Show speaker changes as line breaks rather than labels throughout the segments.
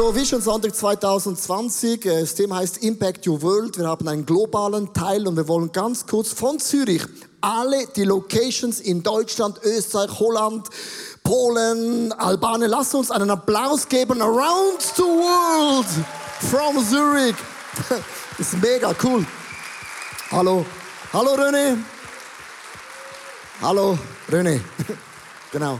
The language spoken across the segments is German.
So, Vision Sonntag 2020. äh, Das Thema heißt Impact Your World. Wir haben einen globalen Teil und wir wollen ganz kurz von Zürich alle die Locations in Deutschland, Österreich, Holland, Polen, Albanien. Lass uns einen Applaus geben. Around the world from Zurich. Das ist mega cool. Hallo. Hallo René. Hallo René. genau.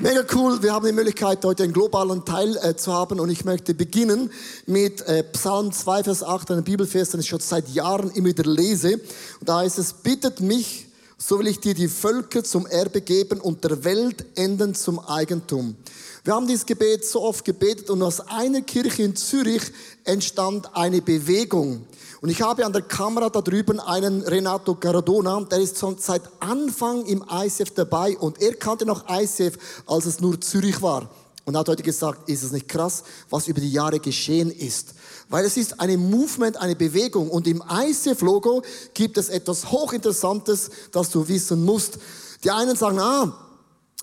Mega cool, wir haben die Möglichkeit, heute einen globalen Teil äh, zu haben und ich möchte beginnen mit äh, Psalm 2, Vers 8, einem Bibelvers, den ich schon seit Jahren immer wieder lese. Und da heißt es, bittet mich, so will ich dir die Völker zum Erbe geben und der Weltenden zum Eigentum. Wir haben dieses Gebet so oft gebetet und aus einer Kirche in Zürich entstand eine Bewegung. Und ich habe an der Kamera da drüben einen Renato Caradona, der ist schon seit Anfang im ICF dabei und er kannte noch ICF, als es nur Zürich war. Und hat heute gesagt, ist es nicht krass, was über die Jahre geschehen ist. Weil es ist eine Movement, eine Bewegung. Und im ICF-Logo gibt es etwas Hochinteressantes, das du wissen musst. Die einen sagen, ah,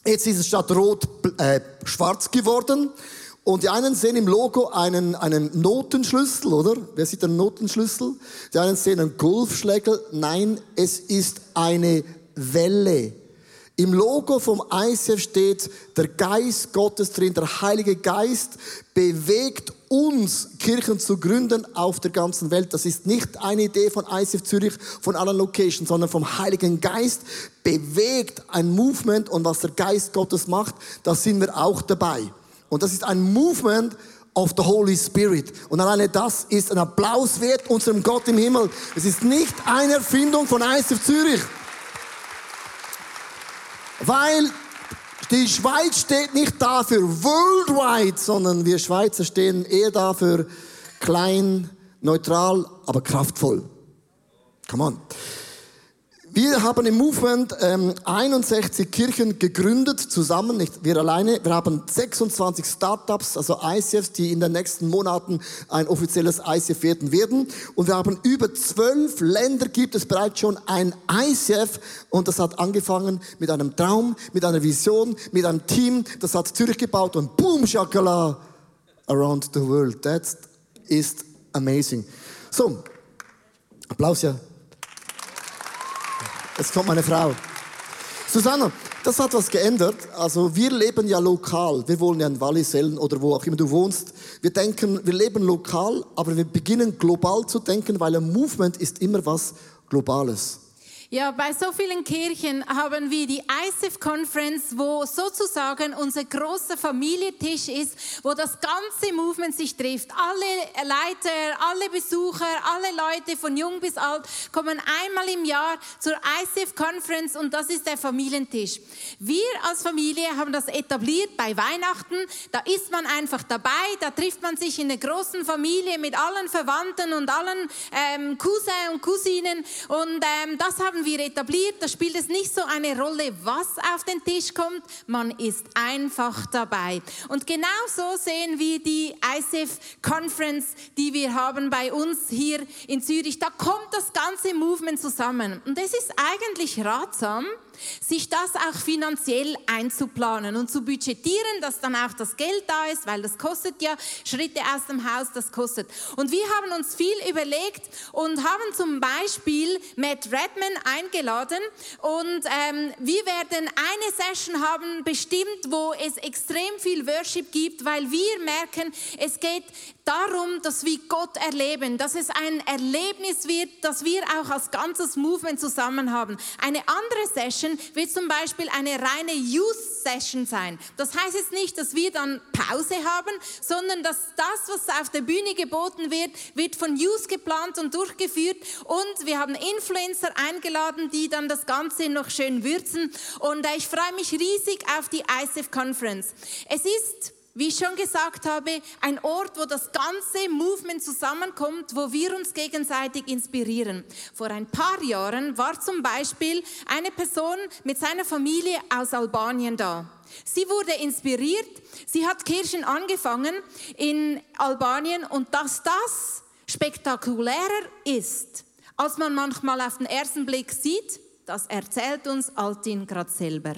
jetzt ist es statt rot äh, schwarz geworden. Und die einen sehen im Logo einen, einen Notenschlüssel, oder? Wer sieht einen Notenschlüssel? Die einen sehen einen Golfschlägel. Nein, es ist eine Welle. Im Logo vom ICF steht der Geist Gottes drin, der Heilige Geist bewegt uns, Kirchen zu gründen auf der ganzen Welt. Das ist nicht eine Idee von ICF Zürich, von allen Locations, sondern vom Heiligen Geist bewegt ein Movement und was der Geist Gottes macht, da sind wir auch dabei. Und das ist ein Movement of the Holy Spirit. Und alleine das ist ein Applaus wert unserem Gott im Himmel. Es ist nicht eine Erfindung von ICF Zürich. Weil die Schweiz steht nicht da für worldwide, sondern wir Schweizer stehen eher da für klein, neutral, aber kraftvoll. Come on. Wir haben im Movement ähm, 61 Kirchen gegründet, zusammen, nicht wir alleine. Wir haben 26 Startups, also ICFs, die in den nächsten Monaten ein offizielles ICF werden werden. Und wir haben über zwölf Länder, gibt es bereits schon ein ICF. Und das hat angefangen mit einem Traum, mit einer Vision, mit einem Team. Das hat Zürich gebaut und boom, Shakala, around the world. That is amazing. So, Applaus, ja. Jetzt kommt meine Frau. Susanna, das hat was geändert. Also wir leben ja lokal. Wir wohnen ja in Wallisellen oder wo auch immer du wohnst. Wir denken, wir leben lokal, aber wir beginnen global zu denken, weil ein Movement ist immer was Globales.
Ja, bei so vielen Kirchen haben wir die ICF Conference, wo sozusagen unser großer Familientisch ist, wo das ganze Movement sich trifft. Alle Leiter, alle Besucher, alle Leute von jung bis alt kommen einmal im Jahr zur ICF Conference und das ist der Familientisch. Wir als Familie haben das etabliert bei Weihnachten. Da ist man einfach dabei, da trifft man sich in der großen Familie mit allen Verwandten und allen ähm, Cousins und Cousinen und ähm, das haben wir etabliert, da spielt es nicht so eine Rolle, was auf den Tisch kommt, man ist einfach dabei. Und genau so sehen wir die ICF Conference, die wir haben bei uns hier in Zürich. Da kommt das ganze Movement zusammen. Und es ist eigentlich ratsam, sich das auch finanziell einzuplanen und zu budgetieren, dass dann auch das Geld da ist, weil das kostet ja Schritte aus dem Haus, das kostet. Und wir haben uns viel überlegt und haben zum Beispiel Matt Redman eingeladen und ähm, wir werden eine Session haben bestimmt, wo es extrem viel Worship gibt, weil wir merken, es geht darum, dass wir Gott erleben, dass es ein Erlebnis wird, dass wir auch als ganzes Movement zusammen haben. Eine andere Session wird zum Beispiel eine reine Youth Session sein. Das heißt jetzt nicht, dass wir dann Pause haben, sondern dass das, was auf der Bühne geboten wird, wird von Youth geplant und durchgeführt und wir haben Influencer eingeladen, die dann das Ganze noch schön würzen und äh, ich freue mich riesig auf die ICF Conference. Es ist wie ich schon gesagt habe, ein Ort, wo das ganze Movement zusammenkommt, wo wir uns gegenseitig inspirieren. Vor ein paar Jahren war zum Beispiel eine Person mit seiner Familie aus Albanien da. Sie wurde inspiriert, sie hat Kirchen angefangen in Albanien und dass das spektakulärer ist, als man manchmal auf den ersten Blick sieht, das erzählt uns Altin gerade selber.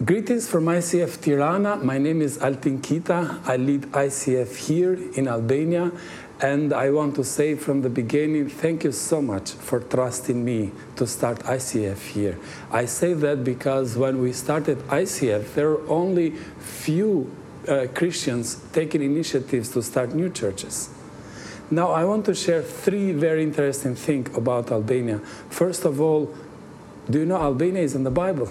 Greetings from ICF Tirana. My name is Altin Kita. I lead ICF here in Albania. And I want to say from the beginning, thank you so much for trusting me to start ICF here. I say that because when we started ICF, there were only few uh, Christians taking initiatives to start new churches. Now, I want to share three very interesting things about Albania. First of all, do you know Albania is in the Bible?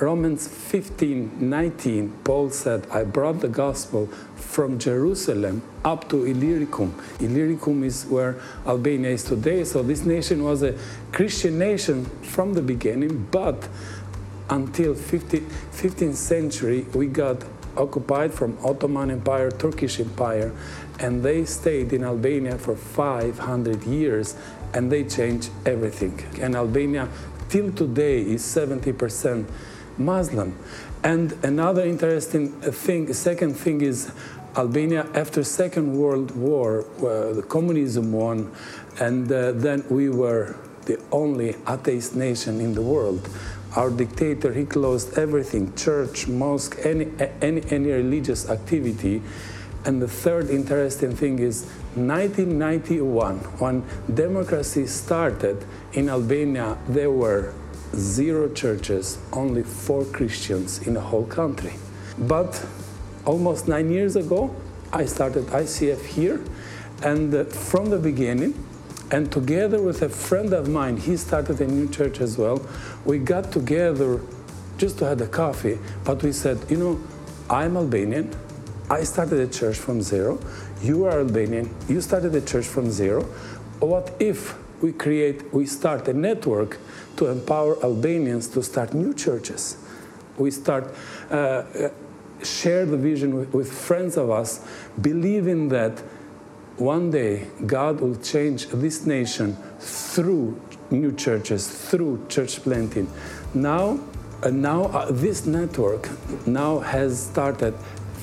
Romans 15 19, Paul said, I brought the gospel from Jerusalem up to Illyricum. Illyricum is where Albania is today. So this nation was a Christian nation from the beginning, but until 50, 15th century, we got occupied from Ottoman Empire, Turkish Empire, and they stayed in Albania for 500 years, and they changed everything. And Albania, till today, is 70% Muslim. And another interesting thing, second thing is Albania after Second World War, where the communism won, and uh, then we were the only atheist nation in the world. Our dictator, he closed everything, church, mosque, any, any, any religious activity. And the third interesting thing is 1991, when democracy started in Albania, there were zero churches, only four Christians in the whole country. But almost nine years ago, I started ICF here, and uh, from the beginning, and together with a friend of mine, he started a new church as well. We got together just to have a coffee, but we said, you know, I'm Albanian. I started a church from zero. You are Albanian. You started a church from zero. What if we create, we start a network to empower Albanians to start new churches? We start uh, share the vision with, with friends of us, believing that one day God will change this nation through new churches, through church planting. Now, uh, now uh, this network now has started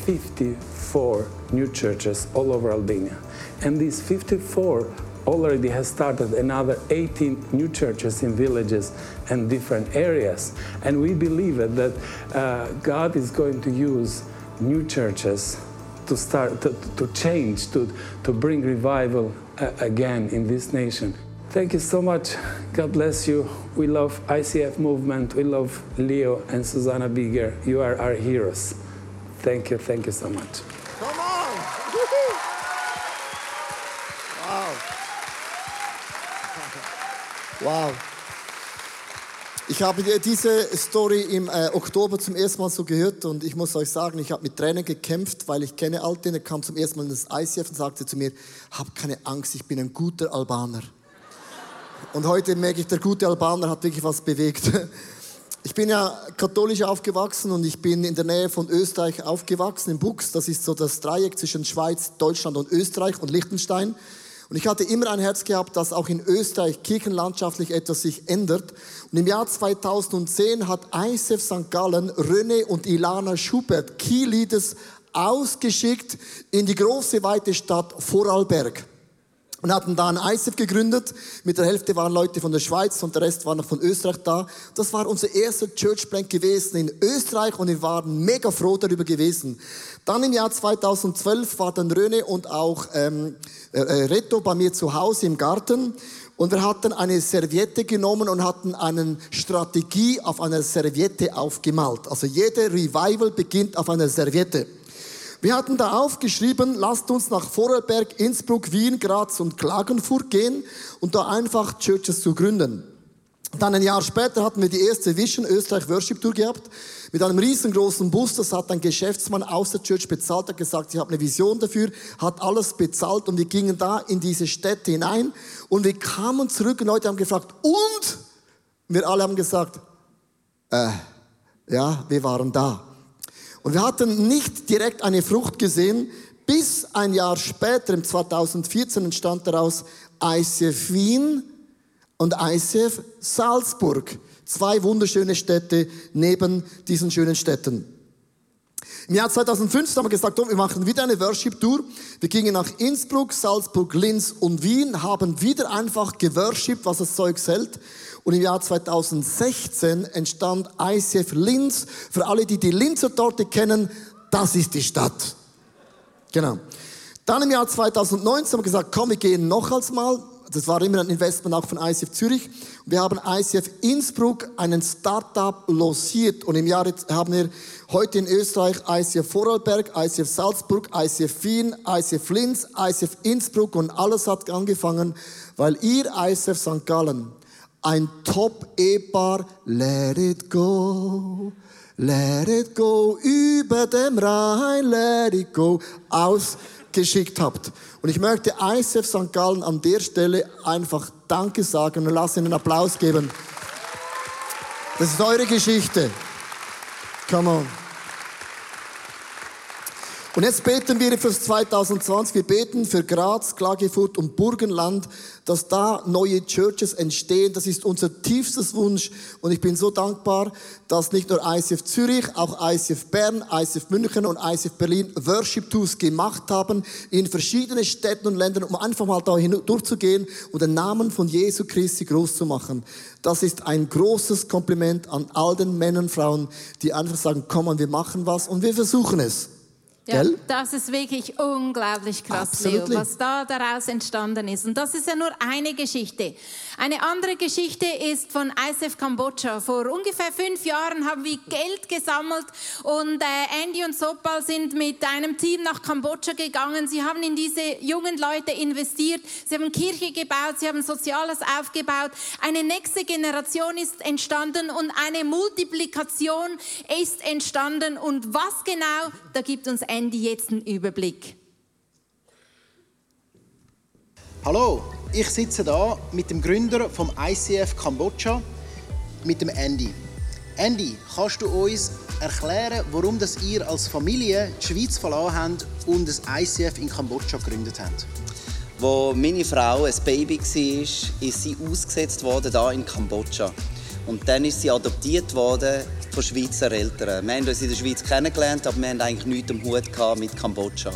54 new churches all over Albania. And these 54 already has started another 18 new churches in villages and different areas. And we believe that uh, God is going to use new churches to start to, to change, to, to bring revival uh, again in this nation. Thank you so much. God bless you. We love ICF movement. We love Leo and Susanna Bigger. You are our heroes. Thank you. Thank you so much.
Wow. Ich habe diese Story im äh, Oktober zum ersten Mal so gehört und ich muss euch sagen, ich habe mit Tränen gekämpft, weil ich kenne Alten, er kam zum ersten Mal in das ICF und sagte zu mir, hab keine Angst, ich bin ein guter Albaner. Und heute merke ich, der gute Albaner hat wirklich was bewegt. Ich bin ja katholisch aufgewachsen und ich bin in der Nähe von Österreich aufgewachsen, in Bux. Das ist so das Dreieck zwischen Schweiz, Deutschland und Österreich und Liechtenstein. Und ich hatte immer ein Herz gehabt, dass auch in Österreich kirchenlandschaftlich etwas sich ändert. Und im Jahr 2010 hat ISF St. Gallen René und Ilana Schubert, Key Leaders, ausgeschickt in die große weite Stadt Vorarlberg und hatten da ein ISF gegründet. Mit der Hälfte waren Leute von der Schweiz und der Rest war noch von Österreich da. Das war unser erster Church Plant gewesen in Österreich und wir waren mega froh darüber gewesen. Dann im Jahr 2012 war dann Röne und auch ähm, äh, Reto bei mir zu Hause im Garten und wir hatten eine Serviette genommen und hatten eine Strategie auf einer Serviette aufgemalt. Also jede Revival beginnt auf einer Serviette. Wir hatten da aufgeschrieben, lasst uns nach Vorarlberg, Innsbruck, Wien, Graz und Klagenfurt gehen und da einfach Churches zu gründen. Dann ein Jahr später hatten wir die erste Vision Österreich Worship Tour gehabt mit einem riesengroßen Bus. Das hat ein Geschäftsmann aus der Church bezahlt, hat gesagt, ich habe eine Vision dafür, hat alles bezahlt und wir gingen da in diese Städte hinein und wir kamen zurück und Leute haben gefragt, und? Wir alle haben gesagt, äh, ja, wir waren da. Und wir hatten nicht direkt eine Frucht gesehen, bis ein Jahr später, im 2014, entstand daraus ICF Wien und ICF Salzburg. Zwei wunderschöne Städte neben diesen schönen Städten. Im Jahr 2015 haben wir gesagt, wir machen wieder eine Worship-Tour. Wir gingen nach Innsbruck, Salzburg, Linz und Wien, haben wieder einfach geworshipped, was das Zeug hält. Und im Jahr 2016 entstand ICF Linz. Für alle, die die Linzer Torte kennen, das ist die Stadt. Genau. Dann im Jahr 2019 haben wir gesagt, komm, wir gehen noch als mal das war immer ein Investment auch von ICF Zürich. Wir haben ICF Innsbruck einen Startup losiert und im Jahr haben wir heute in Österreich ICF Vorarlberg, ICF Salzburg, ICF Wien, ICF Linz, ICF Innsbruck und alles hat angefangen, weil ihr ICF St. Gallen ein Top-Ehepaar, let it go, let it go, über dem Rhein, let it go, aus geschickt habt. Und ich möchte ICF St. Gallen an der Stelle einfach Danke sagen und lasse Ihnen einen Applaus geben. Das ist eure Geschichte. Come on. Und jetzt beten wir für 2020. Wir beten für Graz, Klagenfurt und Burgenland, dass da neue Churches entstehen. Das ist unser tiefstes Wunsch. Und ich bin so dankbar, dass nicht nur ICF Zürich, auch ICF Bern, ICF München und ICF Berlin Worship Tours gemacht haben in verschiedenen Städten und Ländern, um einfach mal da durchzugehen und den Namen von Jesu Christi groß zu machen. Das ist ein großes Kompliment an all den Männern und Frauen, die einfach sagen, komm, wir machen was und wir versuchen es.
Ja, das ist wirklich unglaublich krass, Absolutely. Leo, was da daraus entstanden ist. Und das ist ja nur eine Geschichte. Eine andere Geschichte ist von ISF Kambodscha. Vor ungefähr fünf Jahren haben wir Geld gesammelt und äh, Andy und Sopal sind mit einem Team nach Kambodscha gegangen. Sie haben in diese jungen Leute investiert. Sie haben Kirche gebaut, sie haben Soziales aufgebaut. Eine nächste Generation ist entstanden und eine Multiplikation ist entstanden. Und was genau, da gibt uns Andy jetzt einen Überblick.
Hallo, ich sitze da mit dem Gründer vom ICF Kambodscha, mit dem Andy. Andy, kannst du uns erklären, warum das ihr als Familie die Schweiz verlassen habt und das ICF in Kambodscha gegründet habt?
Wo meine Frau ein Baby war, ist sie ausgesetzt worden da in Kambodscha. Und dann ist sie adoptiert worden von Schweizer Eltern. Wir haben uns in der Schweiz kennengelernt, aber wir hatten eigentlich nichts am Hut mit Kambodscha.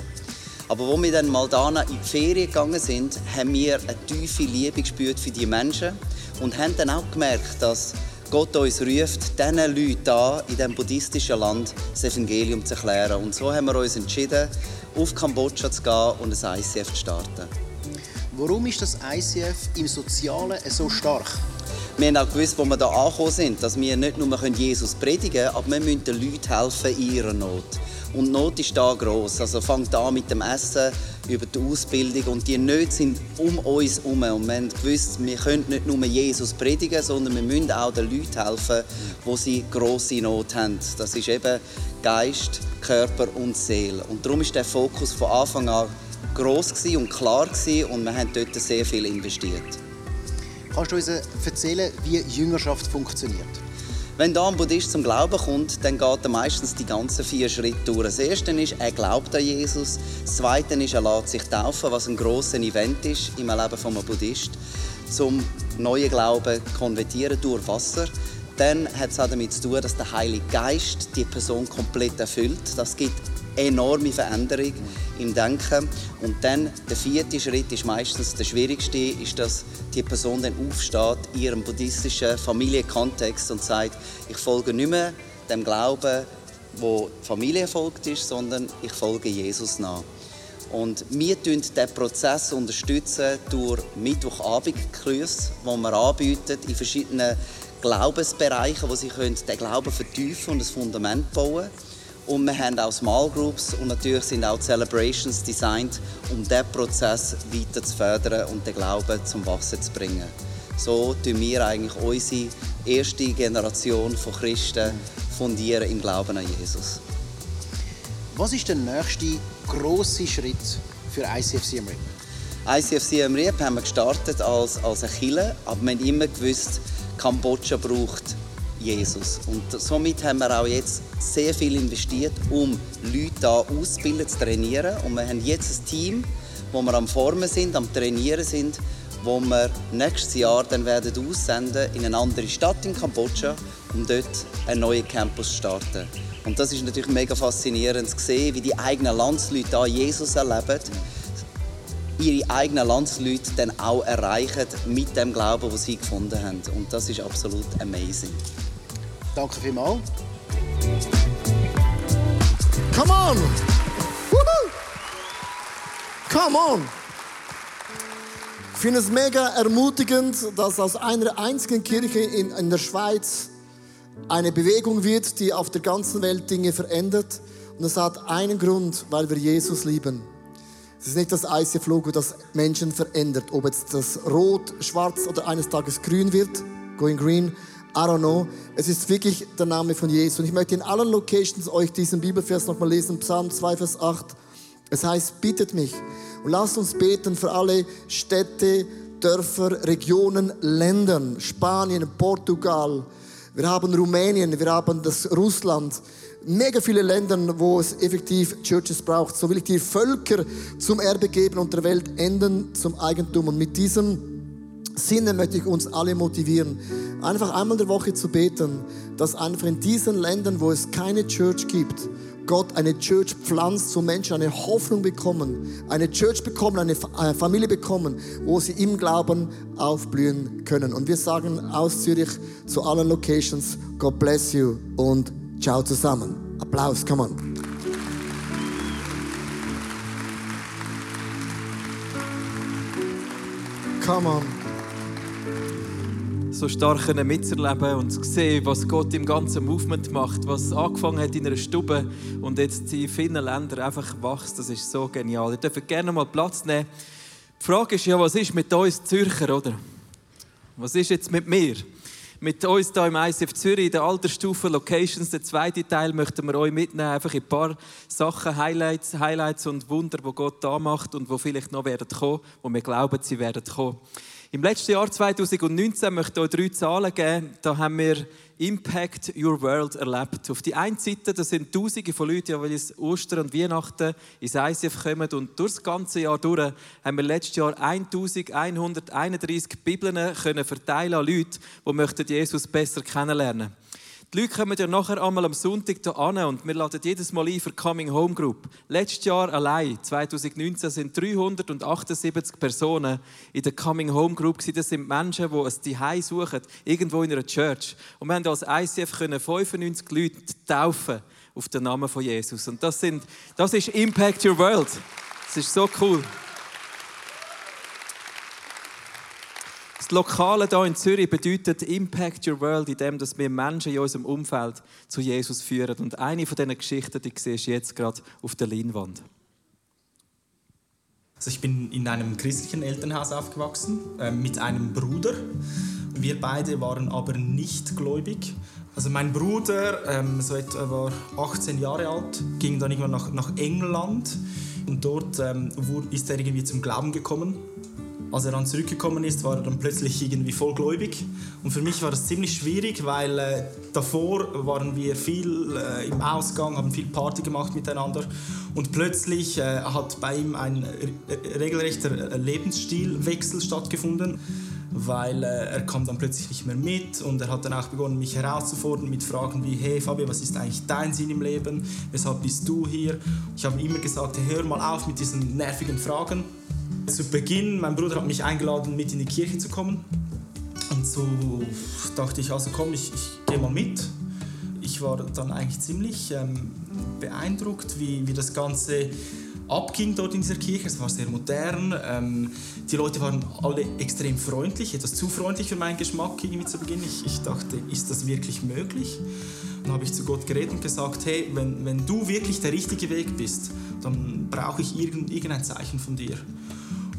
Aber als wir dann mal da in die Ferien gegangen sind, haben wir eine tiefe Liebe gespürt für die Menschen und haben dann auch gemerkt, dass Gott uns ruft, diesen Leuten hier in diesem buddhistischen Land das Evangelium zu erklären. Und so haben wir uns entschieden, auf Kambodscha zu gehen und ein ICF zu starten.
Warum ist das ICF im Sozialen so stark?
Wir haben auch gewusst, wo wir hier angekommen sind, dass wir nicht nur Jesus predigen können, aber wir müssen den Leuten helfen in ihrer Not. Und Not ist da gross. Also fängt an mit dem Essen, über die Ausbildung und die Nöte sind um uns herum. Und wir haben gewusst, wir können nicht nur Jesus predigen, sondern wir müssen auch den Leuten helfen, wo sie grosse Not haben. Das ist eben Geist, Körper und Seele. Und darum ist der Fokus von Anfang an gross und klar und wir haben dort sehr viel investiert.
Kannst du uns erzählen, wie Jüngerschaft funktioniert?
Wenn da ein Buddhist zum Glauben kommt, dann geht er meistens die ganzen vier Schritte durch. Das erste ist, er glaubt an Jesus. Das zweite ist, er lässt sich taufen, was ein grosses Event ist im Leben von einem Buddhist. Zum neuen Glauben konvertieren durch Wasser. Dann hat es auch damit zu tun, dass der Heilige Geist die Person komplett erfüllt. Das gibt enorme Veränderung im Denken. Und dann der vierte Schritt ist meistens der schwierigste, ist, dass die Person dann aufsteht in ihrem buddhistischen Familienkontext und sagt, ich folge nicht mehr dem Glauben, wo die Familie folgt ist, sondern ich folge Jesus nach. Und wir unterstützen diesen Prozess unterstützen durch Mittwochabendgrüße, die wir anbieten in verschiedenen Glaubensbereichen, wo sie den Glauben vertiefen und ein Fundament bauen können. Und wir haben auch Small Groups und natürlich sind auch Celebrations designt, um diesen Prozess weiter zu fördern und den Glauben zum Wachsen zu bringen. So tun wir eigentlich unsere erste Generation von Christen fundieren im Glauben an Jesus.
Was ist der nächste große Schritt für ICF Siem Reap?
ICF Siem Reap haben wir gestartet als, als eine Kirche, aber wir haben immer gewusst, Kambodscha braucht Jesus. Und somit haben wir auch jetzt sehr viel investiert, um Leute da auszubilden, zu trainieren. Und wir haben jetzt ein Team, wo wir am Formen sind, am Trainieren sind, wo wir nächstes Jahr dann werden aussenden in eine andere Stadt in Kambodscha, um dort einen neuen Campus zu starten. Und das ist natürlich mega faszinierend zu sehen, wie die eigenen Landsleute da Jesus erleben, ihre eigenen Landsleute dann auch erreichen mit dem Glauben, den sie gefunden haben. Und das ist absolut amazing.
Danke vielmals.
Come on! Woohoo! Come on! Ich finde es mega ermutigend, dass aus einer einzigen Kirche in, in der Schweiz eine Bewegung wird, die auf der ganzen Welt Dinge verändert. Und es hat einen Grund, weil wir Jesus lieben. Es ist nicht das ICF-Logo, das Menschen verändert. Ob jetzt das rot, schwarz oder eines Tages grün wird, going green, I don't know. Es ist wirklich der Name von Jesus. Und ich möchte in allen Locations euch diesen Bibelvers nochmal lesen. Psalm 2, Vers 8. Es heißt, bittet mich. Und lasst uns beten für alle Städte, Dörfer, Regionen, Ländern. Spanien, Portugal. Wir haben Rumänien, wir haben das Russland. Mega viele Länder, wo es effektiv Churches braucht. So will ich die Völker zum Erbe geben und der Welt enden zum Eigentum. Und mit diesem Sinne möchte ich uns alle motivieren, einfach einmal in der Woche zu beten, dass einfach in diesen Ländern, wo es keine Church gibt, Gott eine Church pflanzt, wo Menschen eine Hoffnung bekommen, eine Church bekommen, eine Familie bekommen, wo sie im Glauben aufblühen können. Und wir sagen aus Zürich zu allen Locations, God bless you und ciao zusammen. Applaus, come on. Come on
so stark mitzuerleben und zu sehen, was Gott im ganzen Movement macht, was angefangen hat in einer Stube und jetzt in vielen Ländern einfach wächst. Das ist so genial. Ihr dürft gerne mal Platz nehmen. Die Frage ist ja, was ist mit uns Zürcher, oder? Was ist jetzt mit mir? Mit uns hier im ICF Zürich, in der Altersstufe Locations, der zweite Teil, möchten wir euch mitnehmen, einfach in ein paar Sachen, Highlights, Highlights und Wunder, die Gott da macht und wo vielleicht noch werden kommen, wo wir glauben, sie werden kommen. Im letzten Jahr 2019 möchte ich euch drei Zahlen geben. Da haben wir Impact Your World erlebt. Auf die einen Seite, das sind Tausende von Leuten, die jetzt Ostern und Weihnachten ins ICF kommen. Und durch das ganze Jahr durch haben wir letztes Jahr 1131 Bibeln können verteilen an Leute, die Jesus besser kennenlernen möchten. Die Leute kommen ja nachher einmal am Sonntag hier an und wir laden jedes Mal ein für Coming Home Group. Letztes Jahr allein, 2019, sind 378 Personen in der Coming Home Group. Das sind Menschen, die ein Zuhause suchen, irgendwo in einer Church. Und wir haben als ICF 95 Leute taufen auf den Namen von Jesus. Und das, sind, das ist Impact Your World. Das ist so cool. Lokale hier in Zürich bedeutet Impact Your World, in dem, dass wir Menschen in unserem Umfeld zu Jesus führen. Und eine von diesen Geschichten, die siehst du jetzt gerade auf der Leinwand.
Also ich bin in einem christlichen Elternhaus aufgewachsen äh, mit einem Bruder. Wir beide waren aber nicht gläubig. Also mein Bruder, ähm, so etwa war 18 Jahre alt, ging dann irgendwann nach, nach England und dort ähm, ist er irgendwie zum Glauben gekommen als er dann zurückgekommen ist, war er dann plötzlich irgendwie vollgläubig. Und für mich war das ziemlich schwierig, weil äh, davor waren wir viel äh, im Ausgang, haben viel Party gemacht miteinander. Und plötzlich äh, hat bei ihm ein regelrechter Lebensstilwechsel stattgefunden weil äh, er kam dann plötzlich nicht mehr mit und er hat dann auch begonnen, mich herauszufordern mit Fragen wie, hey Fabio, was ist eigentlich dein Sinn im Leben? Weshalb bist du hier? Ich habe immer gesagt, hör mal auf mit diesen nervigen Fragen. Zu Beginn, mein Bruder hat mich eingeladen, mit in die Kirche zu kommen. Und so dachte ich, also komm, ich, ich gehe mal mit. Ich war dann eigentlich ziemlich ähm, beeindruckt, wie, wie das Ganze abging dort in dieser Kirche. Es war sehr modern. Ähm, die Leute waren alle extrem freundlich, etwas zu freundlich für meinen Geschmack irgendwie zu Beginn. Ich, ich dachte, ist das wirklich möglich? Dann habe ich zu Gott geredet und gesagt, hey, wenn, wenn du wirklich der richtige Weg bist, dann brauche ich irgendein Zeichen von dir.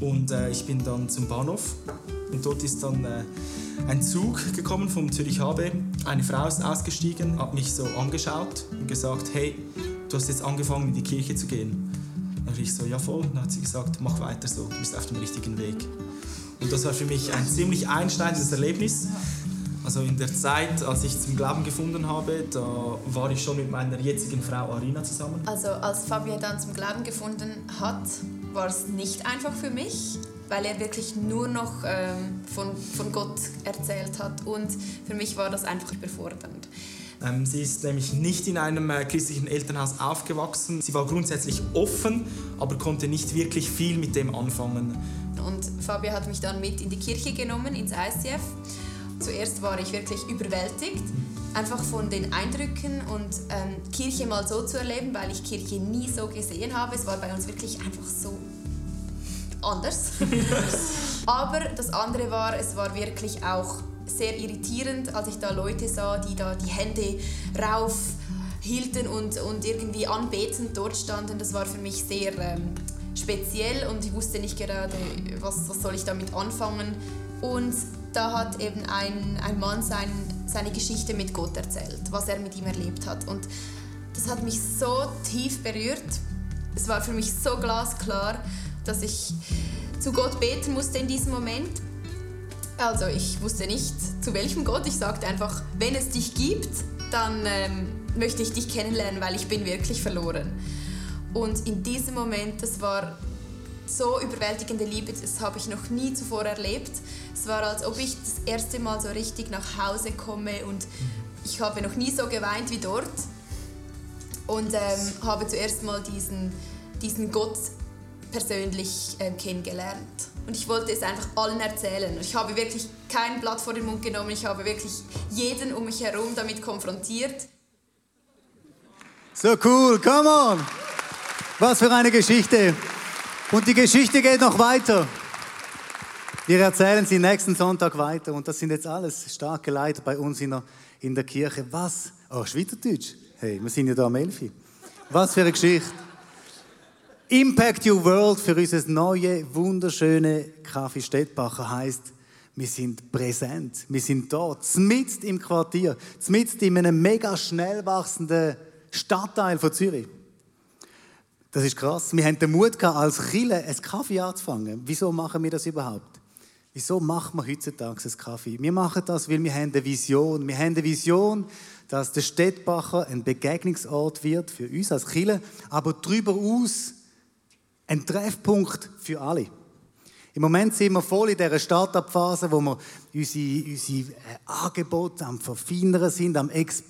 Und äh, ich bin dann zum Bahnhof und dort ist dann äh, ein Zug gekommen vom Zürich HB. Eine Frau ist ausgestiegen, hat mich so angeschaut und gesagt, hey, du hast jetzt angefangen in die Kirche zu gehen. Dann ich so, ja voll. Dann hat sie gesagt, mach weiter so, du bist auf dem richtigen Weg. Und das war für mich ein ziemlich einschneidendes Erlebnis. Also in der Zeit, als ich zum Glauben gefunden habe, da war ich schon mit meiner jetzigen Frau Arina zusammen.
Also als Fabio dann zum Glauben gefunden hat, war es nicht einfach für mich, weil er wirklich nur noch ähm, von, von Gott erzählt hat. Und für mich war das einfach überfordernd.
Ähm, sie ist nämlich nicht in einem äh, christlichen Elternhaus aufgewachsen. Sie war grundsätzlich offen, aber konnte nicht wirklich viel mit dem anfangen.
Und Fabio hat mich dann mit in die Kirche genommen, ins ICF. Zuerst war ich wirklich überwältigt, einfach von den Eindrücken und ähm, Kirche mal so zu erleben, weil ich Kirche nie so gesehen habe. Es war bei uns wirklich einfach so anders. Aber das andere war, es war wirklich auch sehr irritierend, als ich da Leute sah, die da die Hände rauf hielten und, und irgendwie anbetend dort standen. Das war für mich sehr ähm, speziell und ich wusste nicht gerade, was, was soll ich damit anfangen. Und da hat eben ein, ein Mann sein, seine Geschichte mit Gott erzählt, was er mit ihm erlebt hat. Und das hat mich so tief berührt. Es war für mich so glasklar, dass ich zu Gott beten musste in diesem Moment. Also ich wusste nicht, zu welchem Gott. Ich sagte einfach, wenn es dich gibt, dann ähm, möchte ich dich kennenlernen, weil ich bin wirklich verloren. Und in diesem Moment, das war so überwältigende Liebe, das habe ich noch nie zuvor erlebt. Es war, als ob ich das erste Mal so richtig nach Hause komme und ich habe noch nie so geweint wie dort. Und ähm, habe zuerst mal diesen, diesen Gott persönlich ähm, kennengelernt. Und ich wollte es einfach allen erzählen. Ich habe wirklich kein Blatt vor den Mund genommen. Ich habe wirklich jeden um mich herum damit konfrontiert.
So cool, come on! Was für eine Geschichte! Und die Geschichte geht noch weiter. Wir erzählen sie nächsten Sonntag weiter. Und das sind jetzt alles starke Leiter bei uns in der, in der Kirche. Was? Oh, Schweizerdeutsch? Hey, wir sind ja da am Elfi. Was für eine Geschichte. Impact Your World für unser neue, wunderschöne Kaffee Stettbacher heißt, wir sind präsent. Wir sind dort, mitten im Quartier, mitten in einem mega schnell wachsenden Stadtteil von Zürich. Das ist krass. Wir haben den Mut gehabt, als Chile einen Kaffee anzufangen. Wieso machen wir das überhaupt? Wieso machen wir heutzutage einen Kaffee? Wir machen das, weil wir haben eine Vision. Wir haben eine Vision, dass der Stettbacher ein Begegnungsort wird für uns als Chile, aber darüber aus ein Treffpunkt für alle. Im Moment sind wir voll in dieser Start-up-Phase, wo wir unsere, unsere äh, Angebote am Verfeinern sind, am Ex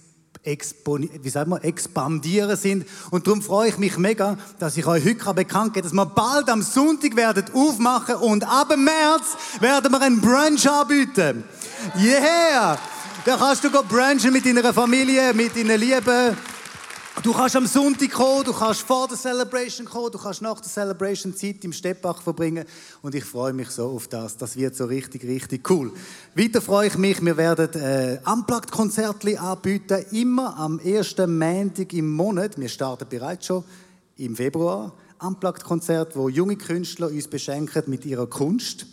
wie sagt man, expandieren sind. Und darum freue ich mich mega, dass ich euch heute bekannt gebe, dass wir bald am Sonntag werden aufmachen und ab März werden wir einen Brunch anbieten. Yeah! Da kannst du brunchen mit deiner Familie, mit deinen Lieben. Du kannst am Sonntag kommen, du kannst vor der Celebration kommen, du kannst nach der Celebration Zeit im Steppbach verbringen und ich freue mich so auf das. Das wird so richtig, richtig cool. Weiter freue ich mich, wir werden äh, Unplugged-Konzerte anbieten, immer am ersten Montag im Monat. Wir starten bereits schon im Februar. Unplugged-Konzert, wo junge Künstler uns beschenken mit ihrer Kunst.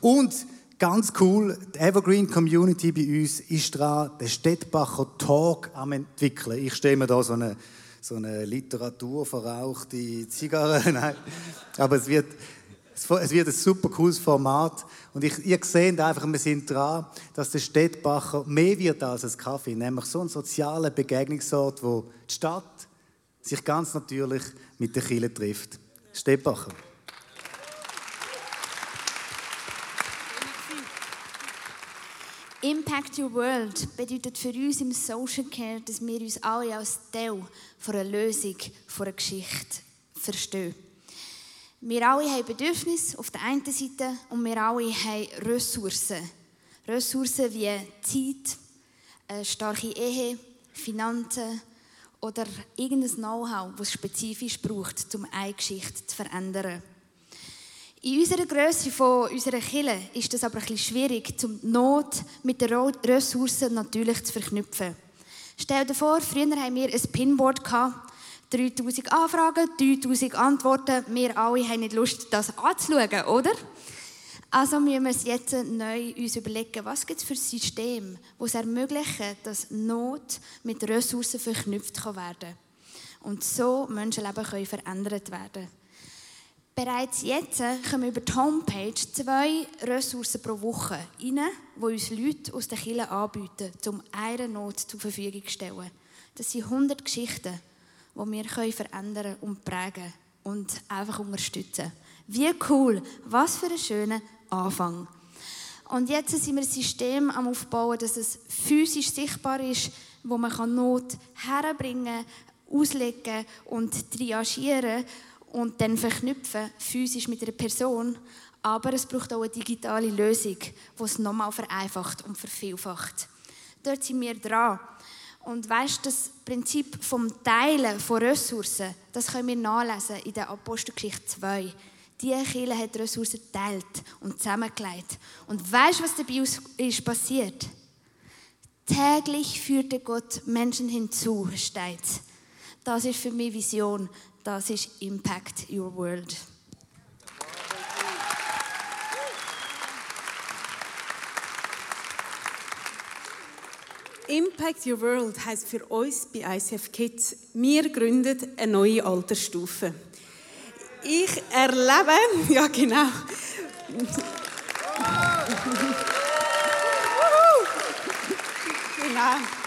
Und ganz cool, die Evergreen Community bei uns ist dran, den Stettbacher Talk am entwickeln. Ich stelle mir da so eine, so eine literaturverrauchte Zigarre. Nein. Aber es wird, es wird ein super cooles Format. Und ich, ihr seht einfach, wir sind dran, dass der Stettbacher mehr wird als ein Kaffee. Nämlich so ein sozialer Begegnungsort, wo die Stadt sich ganz natürlich mit der Kille trifft. Stettbacher.
Impact Your World bedeutet für uns im Social Care, dass wir uns alle als Teil von einer Lösung, von einer Geschichte verstehen. Wir alle haben Bedürfnisse auf der einen Seite und wir alle haben Ressourcen. Ressourcen wie Zeit, eine starke Ehe, Finanzen oder irgendein Know-how, das es spezifisch braucht, um eine Geschichte zu verändern. In unserer Größe von unserer Kille ist es aber ein bisschen schwierig, die Not mit den Ressourcen natürlich zu verknüpfen. Stell dir vor, früher haben wir ein Pinboard gehabt, 3000 Anfragen, 3000 Antworten. Wir alle haben nicht Lust, das anzuschauen, oder? Also müssen wir uns jetzt neu uns überlegen, was gibt es für Systeme, die es ermöglichen, dass Not mit Ressourcen verknüpft werden kann. Und so Menschenleben können verändert werden. Bereits jetzt kommen über die Homepage zwei Ressourcen pro Woche rein, die uns Leute aus den Kirchen anbieten, um eine Not zur Verfügung zu stellen. Das sind 100 Geschichten, die wir verändern und prägen und einfach unterstützen. Wie cool, was für ein schöner Anfang. Und jetzt sind wir ein System am Aufbauen, dass es physisch sichtbar ist, wo man kann Not herbringen, auslegen und triagieren und dann verknüpfen, physisch mit einer Person. Aber es braucht auch eine digitale Lösung, die es nochmal vereinfacht und vervielfacht. Dort sind wir dran. Und weißt das Prinzip vom Teilen von Ressourcen, das können wir nachlesen in der Apostelgeschichte 2. Die Kirche hat Ressourcen geteilt und zusammengelegt. Und weißt was dabei ist passiert? Täglich führte Gott Menschen hinzu, steht. Das ist für mich Vision. Das ist Impact Your World.
Impact Your World heißt für uns bei ICF Kids, wir gründen eine neue Altersstufe. Ich erlebe, ja genau. genau.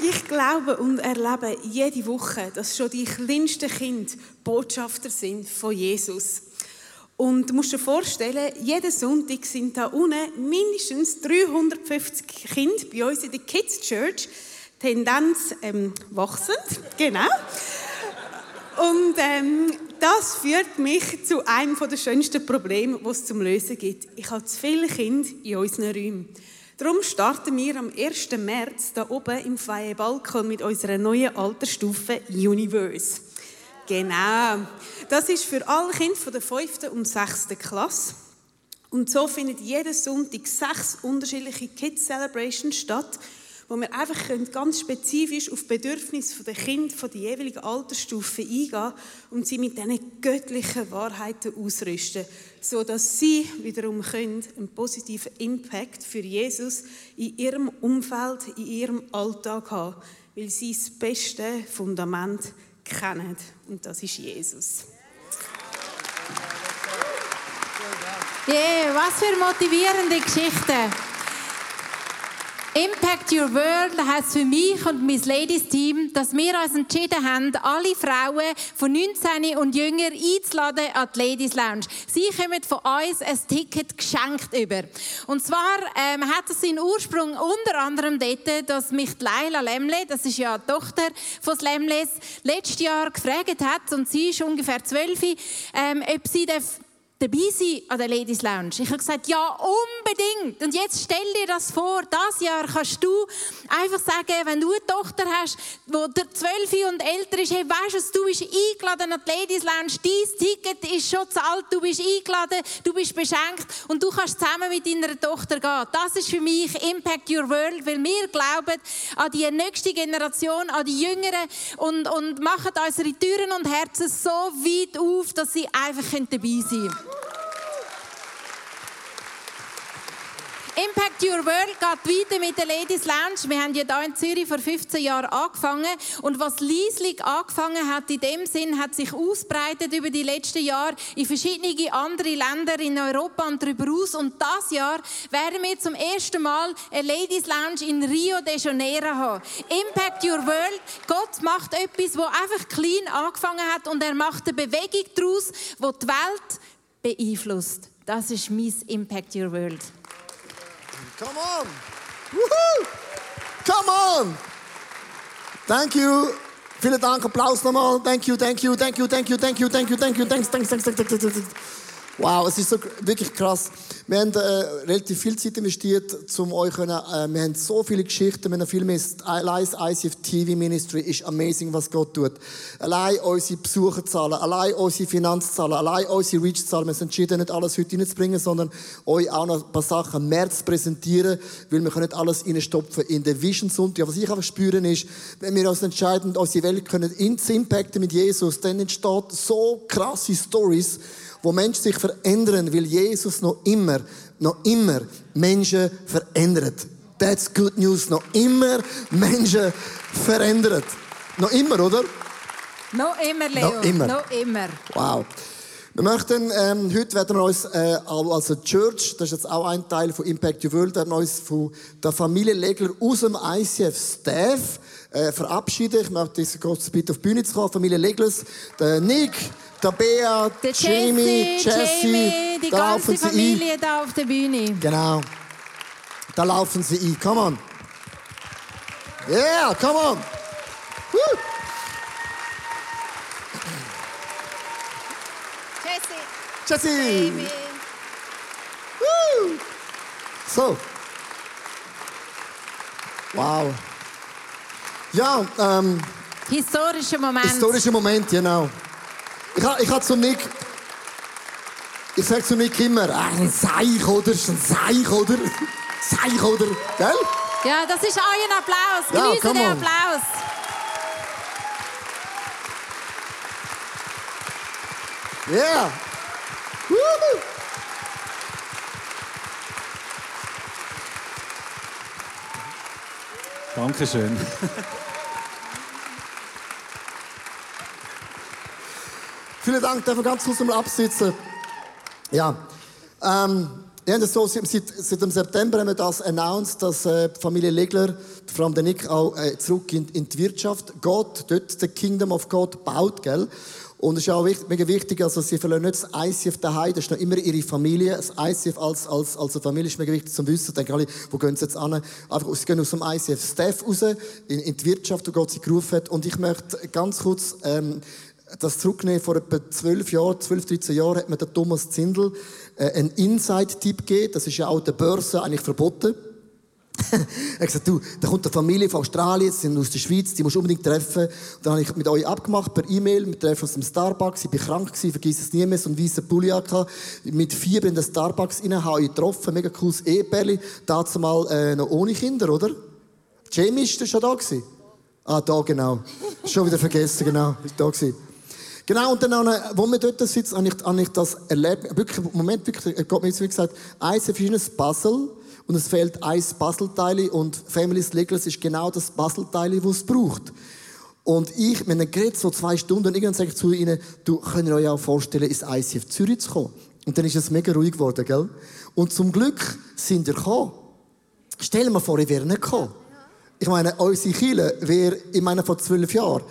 Ich glaube und erlebe jede Woche, dass schon die kleinsten Kinder Botschafter sind von Jesus. Und du musst dir vorstellen, jeden Sonntag sind da unten mindestens 350 Kinder bei uns in der Kids Church. Tendenz ähm, wachsend, genau. Und ähm, das führt mich zu einem der schönsten Probleme, die es zum Lösen gibt. Ich habe zu viele Kinder in unseren Räumen. Darum starten wir am 1. März da oben im freien Balkon mit unserer neuen Altersstufe Universe. Genau. Das ist für alle Kinder von der 5. und 6. Klasse. Und so findet jeden Sonntag sechs unterschiedliche Kids Celebrations statt, wo wir einfach ganz spezifisch auf die Bedürfnisse der Kinder der jeweiligen Altersstufe eingehen und sie mit diesen göttlichen Wahrheiten ausrüsten, so dass sie wiederum können einen positiven Impact für Jesus in ihrem Umfeld, in ihrem Alltag haben, weil sie das beste Fundament kennen und das ist Jesus.
Yeah, was für motivierende Geschichte. Impact Your World heißt für mich und mein Ladies Team, dass wir uns entschieden haben, alle Frauen von 19 und jünger einzuladen an die Ladies Lounge. Sie kommen von uns ein Ticket geschenkt über. Und zwar ähm, hat es seinen Ursprung unter anderem dort, dass mich Leila Lemle, das ist ja die Tochter von Lemles, letztes Jahr gefragt hat und sie ist ungefähr zwölf, ähm, ob sie dabei sein an der Ladies Lounge? Ich habe gesagt, ja, unbedingt. Und jetzt stell dir das vor, das Jahr kannst du einfach sagen, wenn du eine Tochter hast, die zwölf und älter ist, hey, weißt du, du bist eingeladen an die Ladies Lounge, dein Ticket ist schon zu alt, du bist eingeladen, du bist beschenkt und du kannst zusammen mit deiner Tochter gehen. Das ist für mich Impact Your World, weil wir glauben an die nächste Generation, an die Jüngeren und, und machen unsere Türen und Herzen so weit auf, dass sie einfach dabei sein können. Impact Your World geht weiter mit der Ladies Lounge. Wir haben ja hier in Zürich vor 15 Jahren angefangen. Und was Lieslig angefangen hat, in dem Sinn, hat sich ausbreitet über die letzten Jahre in verschiedene andere Länder in Europa und darüber aus. Und das Jahr werden wir zum ersten Mal eine Ladies Lounge in Rio de Janeiro haben. Impact Your World. Gott macht etwas, wo einfach klein angefangen hat und er macht eine Bewegung daraus, wo die Welt beeinflusst. Das ist mein Impact Your World.
Come on. Woohoo. Come on. Thank you. Vielen Dank. Applaus nochmal. Thank you, thank you, thank you, thank you, thank you, thank you, thank you, thanks, thanks, thanks, thanks, thanks, thanks, thanks. Wow, es ist so wirklich krass. Wir haben äh, relativ viel Zeit investiert, um euch können, äh, wir haben so viele Geschichten, wir haben viel mehr. Allein das ICF TV Ministry ist amazing, was Gott tut. Allein unsere Besucherzahlen, allein unsere Finanzzahlen, allein unsere Reachzahlen. Wir haben entschieden, nicht alles heute reinzubringen, sondern euch auch noch ein paar Sachen im März präsentieren, weil wir können nicht alles reinstopfen in den Vision Sonntag. Was ich einfach spüren ist, wenn wir uns entscheiden, unsere Welt können impacten mit Jesus, dann entsteht so krasse Stories, wo Menschen sich verändern, weil Jesus noch immer, noch immer Menschen verändert. That's good news. Noch immer Menschen verändert. Noch immer, oder?
Noch immer, Leo.
Noch immer.
Noch immer.
Wow. Wir möchten, ähm, heute werden wir uns äh, als Church, das ist jetzt auch ein Teil von Impact Your World, werden wir uns von der Familie Legler aus dem ICF Staff äh, verabschieden. Ich möchte kurz bitte auf die Bühne zu kommen. Familie Leglers, der Nick, der Bea,
Der
Jamie,
Jessie,
Jessie,
Jamie, die
da
ganze Familie
ein.
da auf der Bühne.
Genau. Da laufen sie ein. Come on. Yeah, come on. Woo.
Jesse.
Jesse.
Amen.
Woo. So. Wow. Ja, ähm,
Historischer Moment.
historischer Moment, genau. Ich, ha- ich habe zu Nick, ich sage zu Nick immer, ein Seich, oder? Ist ein Seich, oder? Seich, oder? Gell?
Ja, das ist euer Applaus.
Ja,
Genießen
come
den
on.
Applaus.
Yeah. Woo.
Dankeschön.
Vielen Dank, darf ich ganz kurz mal absitzen. Ja, ähm, wir haben das so, seit, seit dem September haben wir das announced, dass äh, die Familie Legler, vor allem der Nick, auch äh, zurück in, in die Wirtschaft geht, dort the Kingdom of God baut, gell? Und es ist auch wichtig, mega wichtig, also sie verlieren nicht das ICF daheim, das ist noch immer ihre Familie. Das ICF als, als, als eine Familie ist mega wichtig zu wissen. Denken alle, wo gehen sie jetzt an? Einfach, sie gehen aus dem ICF Staff raus, in, in die Wirtschaft, wo Gott sie gerufen hat. Und ich möchte ganz kurz, ähm, das zurücknehmen, vor etwa zwölf Jahren, zwölf, 13 Jahren hat mir der Thomas Zindel äh, einen Inside-Tipp gegeben. Das ist ja auch der Börse eigentlich verboten. er hat gesagt, du, da kommt eine Familie von Australien, sie sind aus der Schweiz, die musst du unbedingt treffen. Und dann habe ich mit euch abgemacht per E-Mail, wir treffen uns im Starbucks, ich bin krank gewesen, vergiss es nie mehr, so einen weißen Pulli mit Fieber in den Starbucks rein, habe ich getroffen, mega cooles Ehepärli, dazu mal äh, noch ohne Kinder, oder? Jamie ist schon da gewesen? Ah, da genau. Schon wieder vergessen, genau, ist da gewesen. Genau, und dann, wo wir dort sitzen, habe ich, habe ich das erlebt. Wirklich, Moment, wirklich, Gott mir jetzt wie gesagt, ein Puzzle und es fehlt ein Puzzleteil und Families Legals ist genau das Puzzleteil, das es braucht. Und ich, wenn dann geredet, so zwei Stunden, und irgendwann sage ich zu ihnen, du könnt ihr euch auch vorstellen, ins ICF Zürich zu kommen. Und dann ist es mega ruhig geworden, gell? Und zum Glück sind ihr gekommen. Stell dir mal vor, ich wäre nicht gekommen. Ich meine, unsere Kirche wäre, ich meine, vor zwölf Jahren,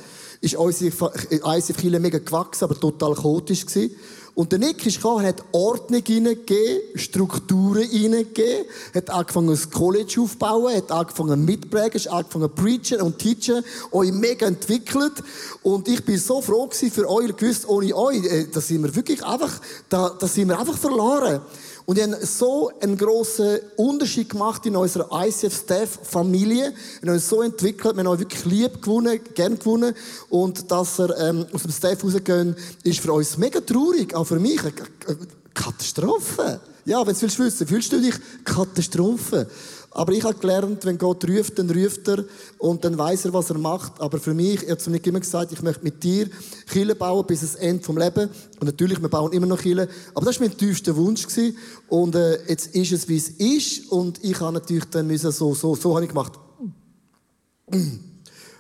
ist unsere ICF Kirche mega gewachsen, aber total chaotisch gewesen. Und der Nick ist gekommen, hat Ordnung hineingegeben, Strukturen hineingegeben, hat angefangen, ein College aufzubauen, hat angefangen mitprägen, hat angefangen preachen und teachen, euch mega entwickelt. Und ich bin so froh gewesen für euch, gewusst, ohne euch, äh, da sind wir wirklich einfach, da, da sind wir einfach verloren. Und die haben so einen grossen Unterschied gemacht in unserer ICF-Staff-Familie. Wir haben uns so entwickelt, wir haben euch wirklich lieb gewonnen, gern gewonnen. Und dass wir ähm, aus dem Staff rausgehen, ist für uns mega traurig. Auch für mich eine Katastrophe. Ja, wenn du willst wissen, fühlst du dich Katastrophe? Aber ich habe gelernt, wenn Gott ruft, dann ruft er und dann weiß er, was er macht. Aber für mich, er hat zu mir immer gesagt, ich möchte mit dir Kille bauen bis ans Ende vom Leben. Und natürlich, wir bauen immer noch Kille. Aber das war mein tiefster Wunsch. Gewesen. Und äh, jetzt ist es, wie es ist. Und ich habe natürlich dann müssen, so, so, so habe ich gemacht.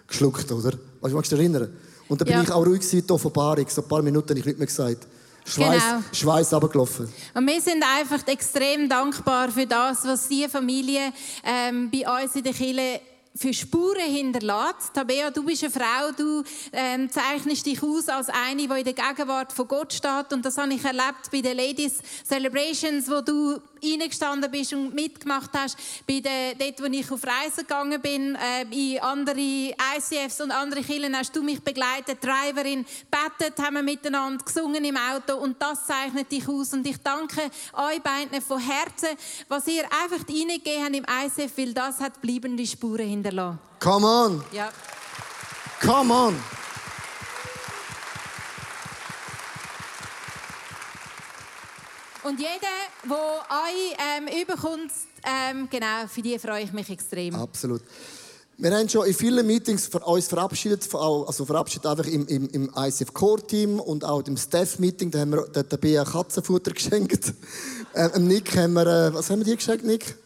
Geschluckt, oder? Weißt du, magst du dich erinnern? Und dann bin
Ja.
ich auch ruhig gewesen, die Offenbarung. So ein paar Minuten habe ich nicht mehr gesagt. Schweiß,
Genau.
Schweiß runtergelaufen.
Und wir sind einfach extrem dankbar für das, was die Familie ähm, bei uns in der Kirche für Spuren hinterlässt. Tabea, du bist eine Frau, du ähm, zeichnest dich aus als eine, die in der Gegenwart von Gott steht. Und das habe ich erlebt bei den Ladies Celebrations, wo du reingestanden bist und mitgemacht hast. Bei den, dort, wo ich auf Reisen gegangen bin, äh, in andere ICFs und andere Kirchen, hast du mich begleitet, Driverin, bettet, haben wir miteinander gesungen im Auto und das zeichnet dich aus. Und ich danke euch beiden von Herzen, was ihr einfach reingegeben habt im ICF, weil das hat bleibende Spuren hinterlassen.
Come on,
Ja.
come on.
Und jeder, der euch ähm, überkommt, ähm, genau, für die freue ich mich extrem.
Absolut. Wir haben schon in vielen Meetings uns verabschiedet, also verabschiedet einfach im, im, im ICF Core Team und auch im Staff Meeting, da haben wir der, Bea Katzenfutter geschenkt. Äh, dem Nick haben wir, äh, was haben wir dir geschenkt, Nick?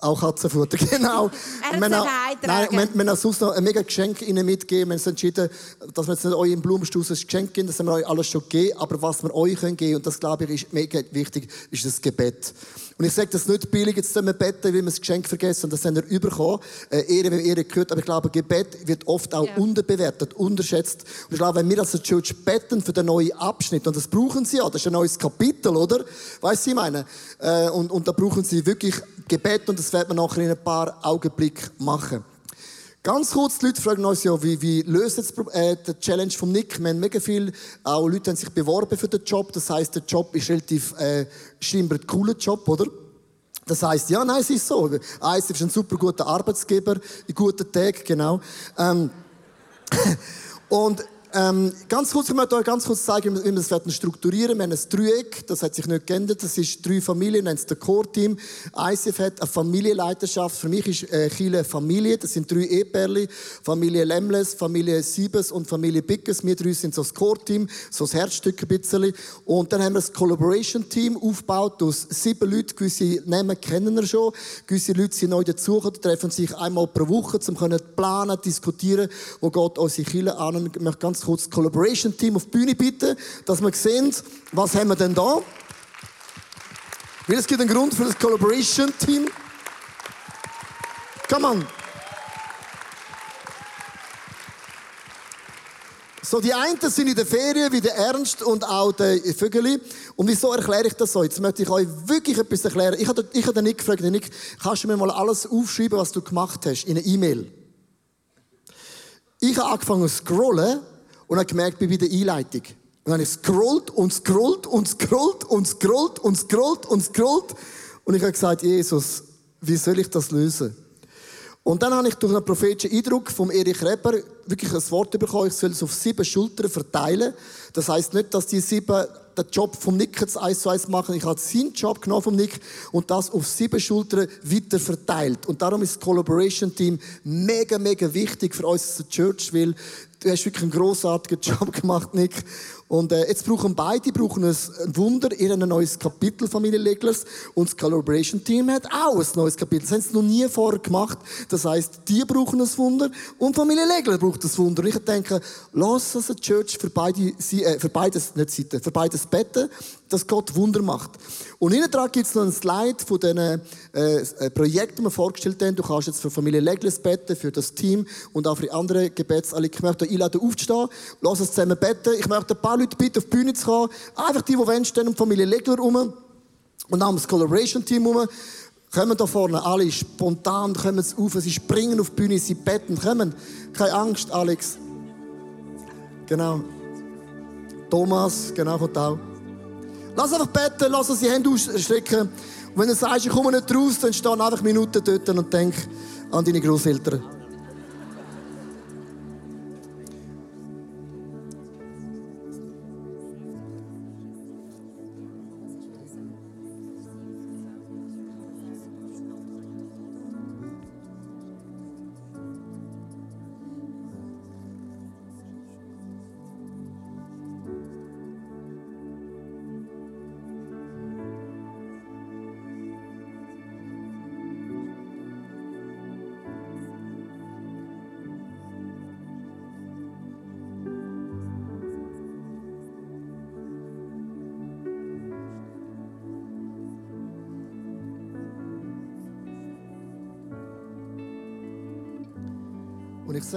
Auch Katzenfutter, genau.
Er
wir
hat
haben. Nein, wir, wir haben sonst noch ein mega Geschenk ihnen mitgegeben. Wir haben entschieden, dass wir jetzt nicht euch im Blumenstrauß ein Geschenk geben, das haben wir euch alles schon gegeben. Aber was wir euch können geben, und das glaube ich ist mega wichtig, ist das Gebet. Und ich sage das nicht billig, jetzt sollen wir beten, weil wir das Geschenk vergessen, das haben wir bekommen. Äh, Ehre, wenn Ehre gehört. Aber ich glaube, Gebet wird oft auch
Ja.
unterbewertet, unterschätzt. Und ich glaube, wenn wir als Church beten für den neuen Abschnitt, und das brauchen sie ja, das ist ein neues Kapitel, oder? Weißt du, was ich meine? Äh, und, und da brauchen sie wirklich Gebet, und das werden wir nachher in ein paar Augenblicken machen. Ganz kurz, die Leute fragen uns ja, wie, wie löst jetzt äh, die Challenge vom Nick? Wir haben mega viel, auch Leute haben sich beworben für den Job. Das heißt, der Job ist relativ äh, scheinbar ein cooler Job, oder? Das heißt, ja, nein, es ist so. ICF ist ein super guter Arbeitsgeber, ein guter Tag, genau. Ähm, und ähm, ganz kurz, ich möchte euch ganz kurz zeigen, wie wir das strukturieren. Wir haben ein Dreieck, das hat sich nicht geändert. Das ist drei Familien, nennt es das Core-Team. ICF hat eine Familienleiterschaft. Für mich ist äh, Chile Familie. Das sind drei Eheperli. Familie Lemles, Familie Siebes und Familie Bickes. Wir drei sind so das Core-Team, so das Herzstück ein bisschen. Und dann haben wir das Collaboration-Team aufgebaut aus sieben Leuten. Gewisse Namen kennen wir schon. Gewisse Leute sind neu dazugekommen, treffen sich einmal pro Woche, um planen, diskutieren, wo geht unsere Chile an. Ich möchte ganz kurz das Collaboration Team auf die Bühne bitten, dass wir sehen, was haben wir denn da? Weil es gibt einen Grund für das Collaboration Team. Come on. So, die einen sind in der Ferien, wie der Ernst und auch der Vögeli. Und wieso erkläre ich das so? Jetzt möchte ich euch wirklich etwas erklären. Ich habe, ich habe den Nick gefragt, Nick, kannst du mir mal alles aufschreiben, was du gemacht hast, in eine E-Mail? Ich habe angefangen zu scrollen und habe gemerkt, bin bei der Einleitung. Und dann habe ich scrollt und scrollt und scrollt und scrollt und scrollt und scrollt. Und ich habe gesagt, Jesus, wie soll ich das lösen? Und dann habe ich durch einen prophetischen Eindruck vom Erich Reber wirklich ein Wort bekommen, ich soll es auf sieben Schultern verteilen. Das heißt nicht, dass die sieben den Job vom Nick jetzt eins zu eins machen. Ich habe seinen Job genommen vom Nick und das auf sieben Schultern weiter verteilt. Und darum ist das Collaboration Team mega, mega wichtig für uns als Church, weil du hast wirklich einen grossartigen Job gemacht, Nick. Und äh, jetzt brauchen beide brauchen ein Wunder, ihr ein neues Kapitel Familie Leglers und das Collaboration Team hat auch ein neues Kapitel. Das haben sie noch nie vorher gemacht. Das heißt, die brauchen ein Wunder und Familie Legler braucht ein Wunder. Und ich denke, lass uns eine Church für beide, äh, für beides, nicht Seiten, für beides beten, dass Gott Wunder macht. Und hinten dran gibt es noch ein Slide von den äh, äh, Projekten, die wir vorgestellt haben. Du kannst jetzt für Familie Leglers beten, für das Team und auch für andere Gebets. Ich möchte einladen, aufzustehen. Lass uns zusammen beten. Ich möchte ein paar Leute bitten, auf die Bühne zu kommen. Einfach die, die wollen, stehen um Familie Legler herum. Und dann das Collaboration Team herum. Kommen da vorne alle spontan, kommen sie auf, sie springen auf die Bühne, sie betten, kommen. Keine Angst, Alex. Genau. Thomas, genau, kommt auch. Lass einfach beten, lass uns die Hände ausstrecken. Und wenn du sagst, ich komme nicht raus, dann steh einfach Minuten dort und denk an deine Großeltern.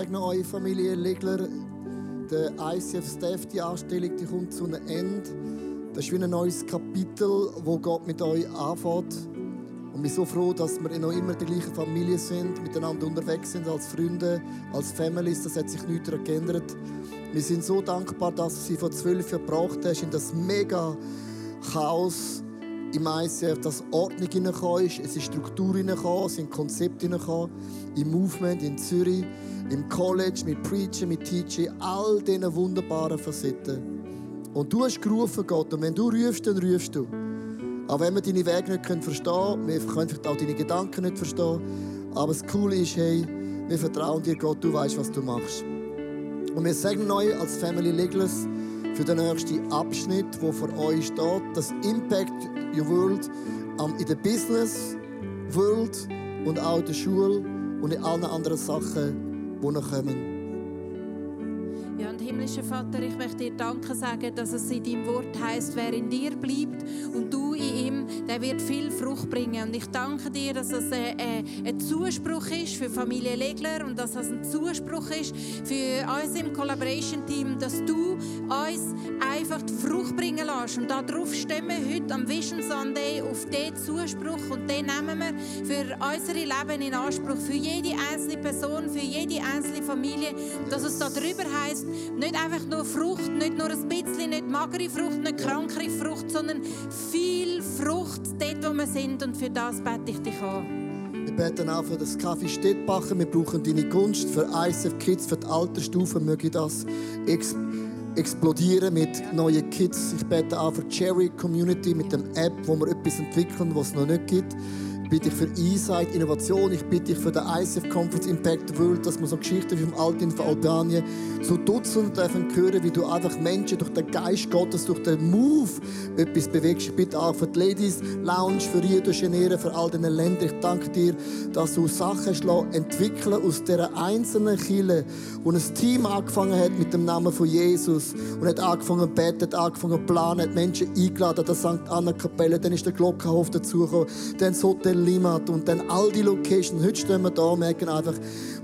Noch euch Familie Legler, der ICF-Staff, die Anstellung, die kommt zu einem Ende. Das ist wie ein neues Kapitel, wo Gott mit euch anfängt. Und ich bin so froh, dass wir noch immer die gleiche Familie sind, miteinander unterwegs sind, als Freunde, als Families. Das hat sich nichts geändert. Wir sind so dankbar, dass du sie vor zwölf Jahren gebracht hast in das mega Chaos im ICF, dass Ordnung hineingekommen ist, es ist Struktur hineingekommen, es sind Konzepte hineingekommen, im Movement in Zürich, im College, mit Preaching, mit Teaching, all diesen wunderbaren Facetten. Und du hast gerufen, Gott, und wenn du rufst, dann rufst du. Auch wenn wir deine Wege nicht verstehen können, wir können vielleicht auch deine Gedanken nicht verstehen, aber das Coole ist, hey, wir vertrauen dir, Gott, du weißt, was du machst. Und wir sagen euch als Family Legless für den nächsten Abschnitt, wo vor euch steht, das Impact Your World in der Business World und auch in der Schule und in allen anderen Sachen, die noch kommen.
Ja, und himmlischer Vater, ich möchte dir Danke sagen, dass es in deinem Wort heißt, wer in dir bleibt und du in ihm, der wird viel Frucht bringen. Und ich danke dir, dass das ein, ein Zuspruch ist für Familie Legler und dass das ein Zuspruch ist für uns im Collaboration-Team, dass du uns einfach die Frucht bringen lässt. Und darauf stimmen wir heute am Vision Sunday auf diesen Zuspruch und den nehmen wir für unsere Leben in Anspruch, für jede einzelne Person, für jede einzelne Familie, dass es darüber heißt, nicht einfach nur Frucht, nicht nur ein bisschen, nicht magere Frucht, nicht krankere Frucht, sondern viel Frucht dort, wo wir sind. Und für das bete ich dich an.
Wir beten auch für das Kaffee Stettbacher. Wir brauchen deine Gunst für ISF Kids, für die Altersstufe. Möge das ex explodieren mit neuen Kids. Ich bete auch für die Cherry Community mit dem App, wo wir etwas entwickeln, was es noch nicht gibt bitte ich für Insight, Innovation. Ich bitte dich für den ICF Conference Impact World, dass wir so Geschichten wie vom Altin von Albanien so Dutzend dürfen hören, wie du einfach Menschen durch den Geist Gottes, durch den Move etwas bewegst. Ich bitte auch für die Ladies Lounge, für Rio de Janeiro, für all diese Länder. Ich danke dir, dass du Sachen entwickeln aus dieser einzelnen Kille, wo ein Team angefangen hat mit dem Namen von Jesus und hat angefangen zu beten, hat angefangen zu planen, hat Menschen eingeladen an der St. Anna Kapelle, dann ist der Glockenhof dazugekommen, dann das Hotel Limat und dann all die Locations. Heute stehen wir da und merken einfach,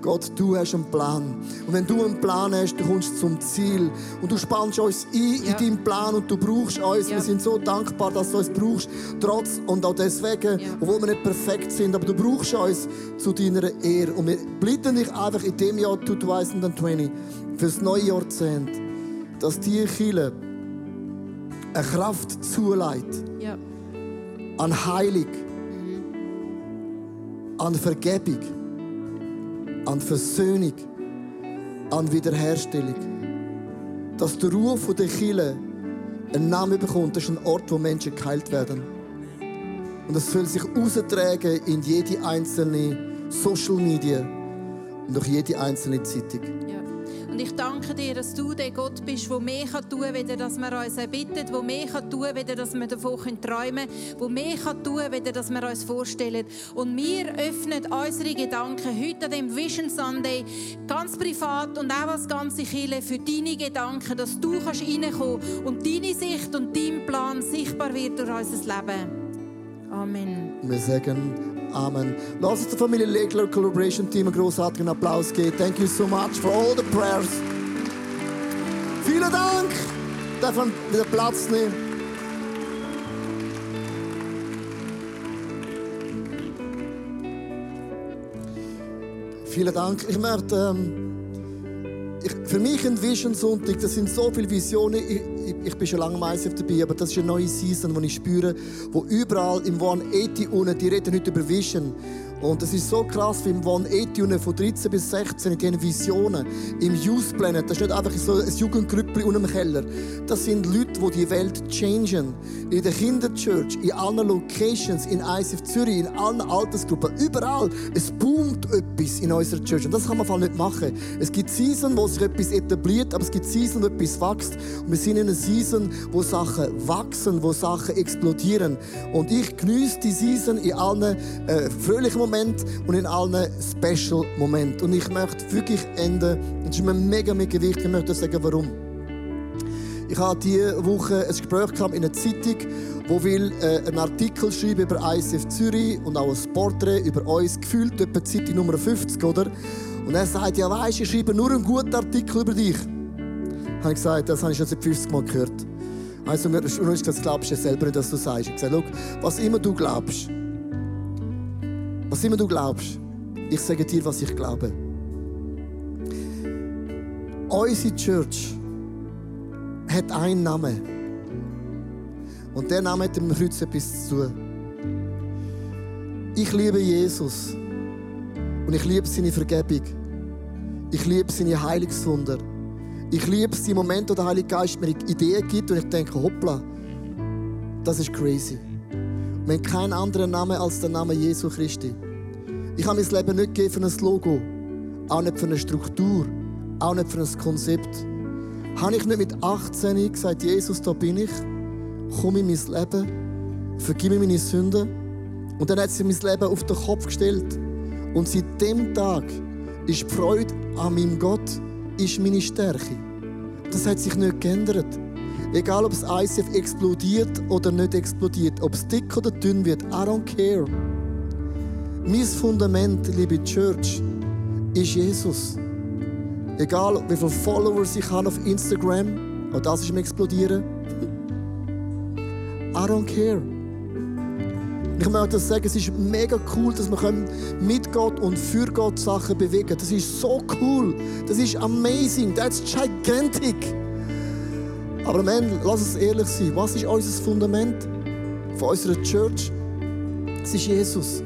Gott, du hast einen Plan. Und wenn du einen Plan hast, du kommst zum Ziel. Und du spannst uns ein ja. in deinen Plan und du brauchst uns. Ja. Wir sind so dankbar, dass du uns brauchst. Trotz und auch deswegen, ja. obwohl wir nicht perfekt sind, aber du brauchst uns zu deiner Ehre. Und wir bitten dich einfach in dem Jahr 2020 für das neue Jahrzehnt, dass die Kirche eine Kraft zuleitet. Ja. An Heilung an Vergebung, an Versöhnung, an Wiederherstellung. Dass der Ruf der Kirche einen Namen bekommt, das ist ein Ort, wo Menschen geheilt werden. Und das soll sich austragen in jede einzelne Social Media und auch jede einzelne Zeitung.
Und ich danke dir, dass du der Gott bist, der mehr tun kann, weder dass wir uns erbitten, der mehr tun kann, weder dass wir davon träumen können, der mehr tun kann, weder dass wir uns vorstellen. Und wir öffnen unsere Gedanken heute an dem Vision Sunday ganz privat und auch als ganze Kirche für deine Gedanken, dass du kannst reinkommen und deine Sicht und dein Plan sichtbar wird durch unser Leben. Amen.
Wir sagen Amen. Lass uns der Familie Legler Collaboration Team einen großartigen Applaus geben. Thank you so much for all the prayers. Vielen Dank. Darf man wieder Platz nehmen? Vielen Dank. Ich möchte ähm, ich, für mich ein Vision Sonntag, das sind so viele Visionen. Ich, ich, ich bin schon lange meistens dabei, aber das ist eine neue Season, die ich spüre, wo überall im 180 unten, die reden heute über Vision. Und es ist so krass, wie im One Etune von 13 bis 16 in diesen Visionen, im Youth Planet, das ist nicht einfach so ein Jugendgrüppli unten im Keller. Das sind Leute, die die Welt changen. In der Kinderchurch, in allen Locations, in ICF Zürich, in allen Altersgruppen, überall. Es boomt etwas in unserer Church. Und das kann man nicht machen. Es gibt Season, wo sich etwas etabliert, aber es gibt Season, wo etwas wächst. Und wir sind in einer Season, wo Sachen wachsen, wo Sachen explodieren. Und ich genieße die Season in allen äh, fröhlichen Momenten Moment und in allen Special Momenten. Und ich möchte wirklich enden. Das ist mir mega, mega wichtig. Ich möchte sagen, warum. Ich hatte diese Woche ein Gespräch in einer Zeitung, wo will äh, einen Artikel schreiben über ICF Zürich und auch ein Porträt über uns, gefühlt etwa Zeitung Nummer 50, oder? Und er sagt, ja weisst, ich schreibe nur einen guten Artikel über dich. Habe ich gesagt, das habe ich schon seit 50 Mal gehört. Also, mir ist gesagt, glaubst du selber nicht, dass du sagst. Ich habe gesagt, was immer du glaubst, was immer du glaubst, ich sage dir, was ich glaube. Unsere Church hat einen Namen. Und der Name hat dem Kreuz etwas zu Ich liebe Jesus. Und ich liebe seine Vergebung. Ich liebe seine Heilungswunder. Ich liebe die Momente, wo der Heilige Geist mir Ideen gibt und ich denke, hoppla, das ist crazy. Wir haben keinen anderen Namen als der Name Jesu Christi. Ich habe mein Leben nicht gegeben für ein Logo, auch nicht für eine Struktur, auch nicht für ein Konzept. Habe ich nicht mit 18 gesagt, Jesus, da bin ich, komm in mein Leben, vergib mir meine Sünden. Und dann hat sie mein Leben auf den Kopf gestellt. Und seit dem Tag ist die Freude an meinem Gott ist meine Stärke. Das hat sich nicht geändert. Egal, ob das ICF explodiert oder nicht explodiert, ob es dick oder dünn wird, I don't care. Mein Fundament, liebe Church, ist Jesus. Egal, wie viele Followers ich habe auf Instagram, auch das ist mir explodieren. I don't care. Ich möchte sagen, es ist mega cool, dass wir mit Gott und für Gott Sachen bewegen können. Das ist so cool. Das ist amazing. That's gigantic. Aber am Ende, lass uns ehrlich sein. Was ist unser Fundament von unserer Church? Es ist Jesus.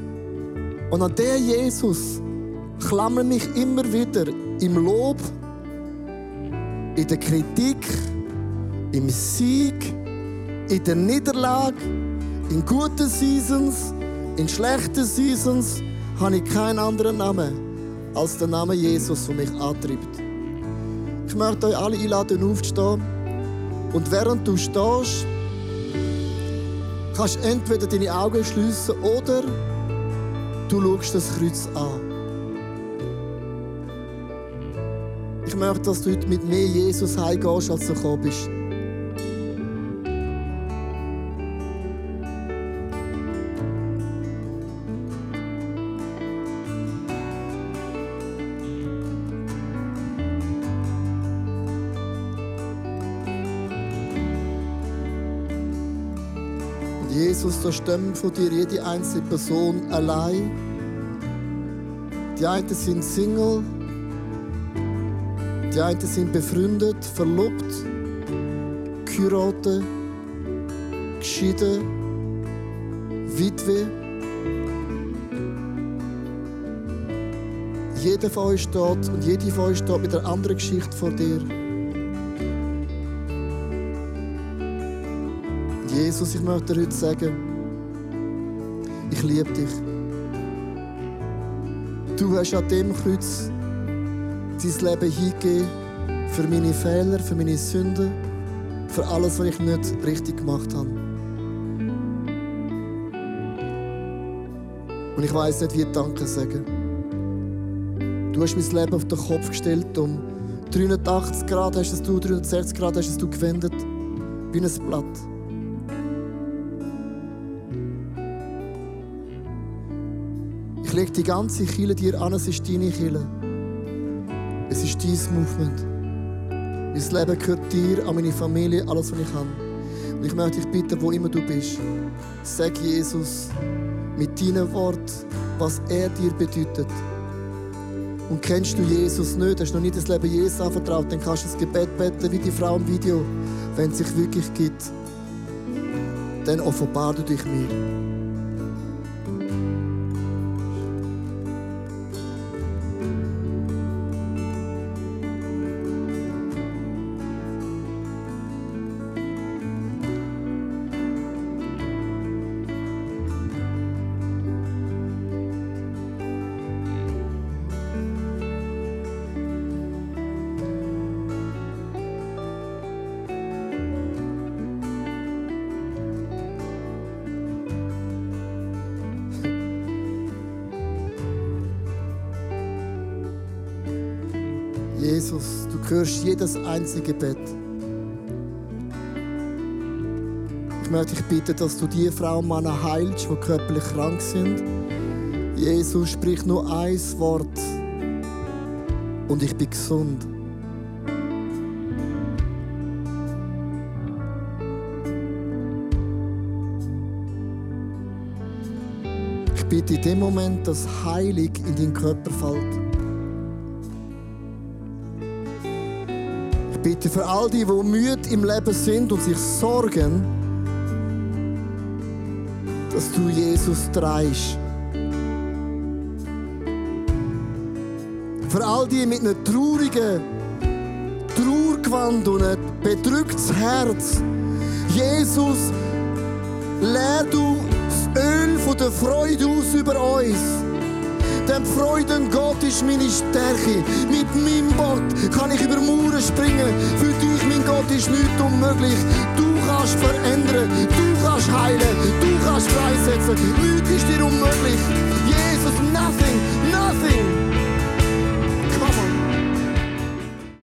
Und an der Jesus klammere mich immer wieder im Lob, in der Kritik, im Sieg, in der Niederlage, in guten Seasons, in schlechten Seasons, habe ich keinen anderen Namen als der Name Jesus, der mich antreibt. Ich möchte euch alle einladen, aufzustehen. Und während du stehst, kannst du entweder deine Augen schließen oder du schaust das Kreuz an. Ich möchte, dass du heute mit mir Jesus heimgehst, als du gekommen bist. Da stimmen von dir jede einzelne Person allein. Die einen sind Single, die einen sind befreundet, verlobt, geheiratet, geschieden, Witwe. Jeder von euch steht und jede von euch steht mit einer anderen Geschichte vor dir. Jesus, ich möchte dir heute sagen, ich liebe dich. Du hast an dem Kreuz dein Leben hingegeben für meine Fehler, für meine Sünden, für alles, was ich nicht richtig gemacht habe. Und ich weiß nicht, wie Danke sagen. Du hast mein Leben auf den Kopf gestellt, um 380 Grad hast es du, 360 Grad hast es du gewendet, wie ein Blatt. Ich lege die ganze Kille dir an, es ist deine Kille. Es ist dein Movement. Mein Leben gehört dir, an meine Familie, alles, was ich habe. Und ich möchte dich bitten, wo immer du bist, sag Jesus mit deinen Worten, was er dir bedeutet. Und kennst du Jesus nicht, hast noch nicht das Leben Jesus anvertraut, dann kannst du das Gebet beten wie die Frau im Video. Wenn es sich wirklich gibt, dann offenbar du dich mir. Jesus, du hörst jedes einzige Gebet. Ich möchte dich bitten, dass du die Frauen und Männer heilst, die körperlich krank sind. Jesus, sprich nur ein Wort und ich bin gesund. Ich bitte in dem Moment, dass Heilig in deinen Körper fällt. Bitte für all die, die müde im Leben sind und sich sorgen, dass du Jesus dreist. Für all die mit einem traurigen Trauergewand und einem bedrücktes Herz. Jesus, leer du das Öl von der Freude aus über uns. Dem Freudengott ist meine Stärke. Mit meinem Wort kann ich über Mauern springen. Für dich, mein Gott, ist nichts unmöglich. Du kannst verändern, du kannst heilen, du kannst freisetzen. Nichts ist dir unmöglich. Jesus, nothing, nothing.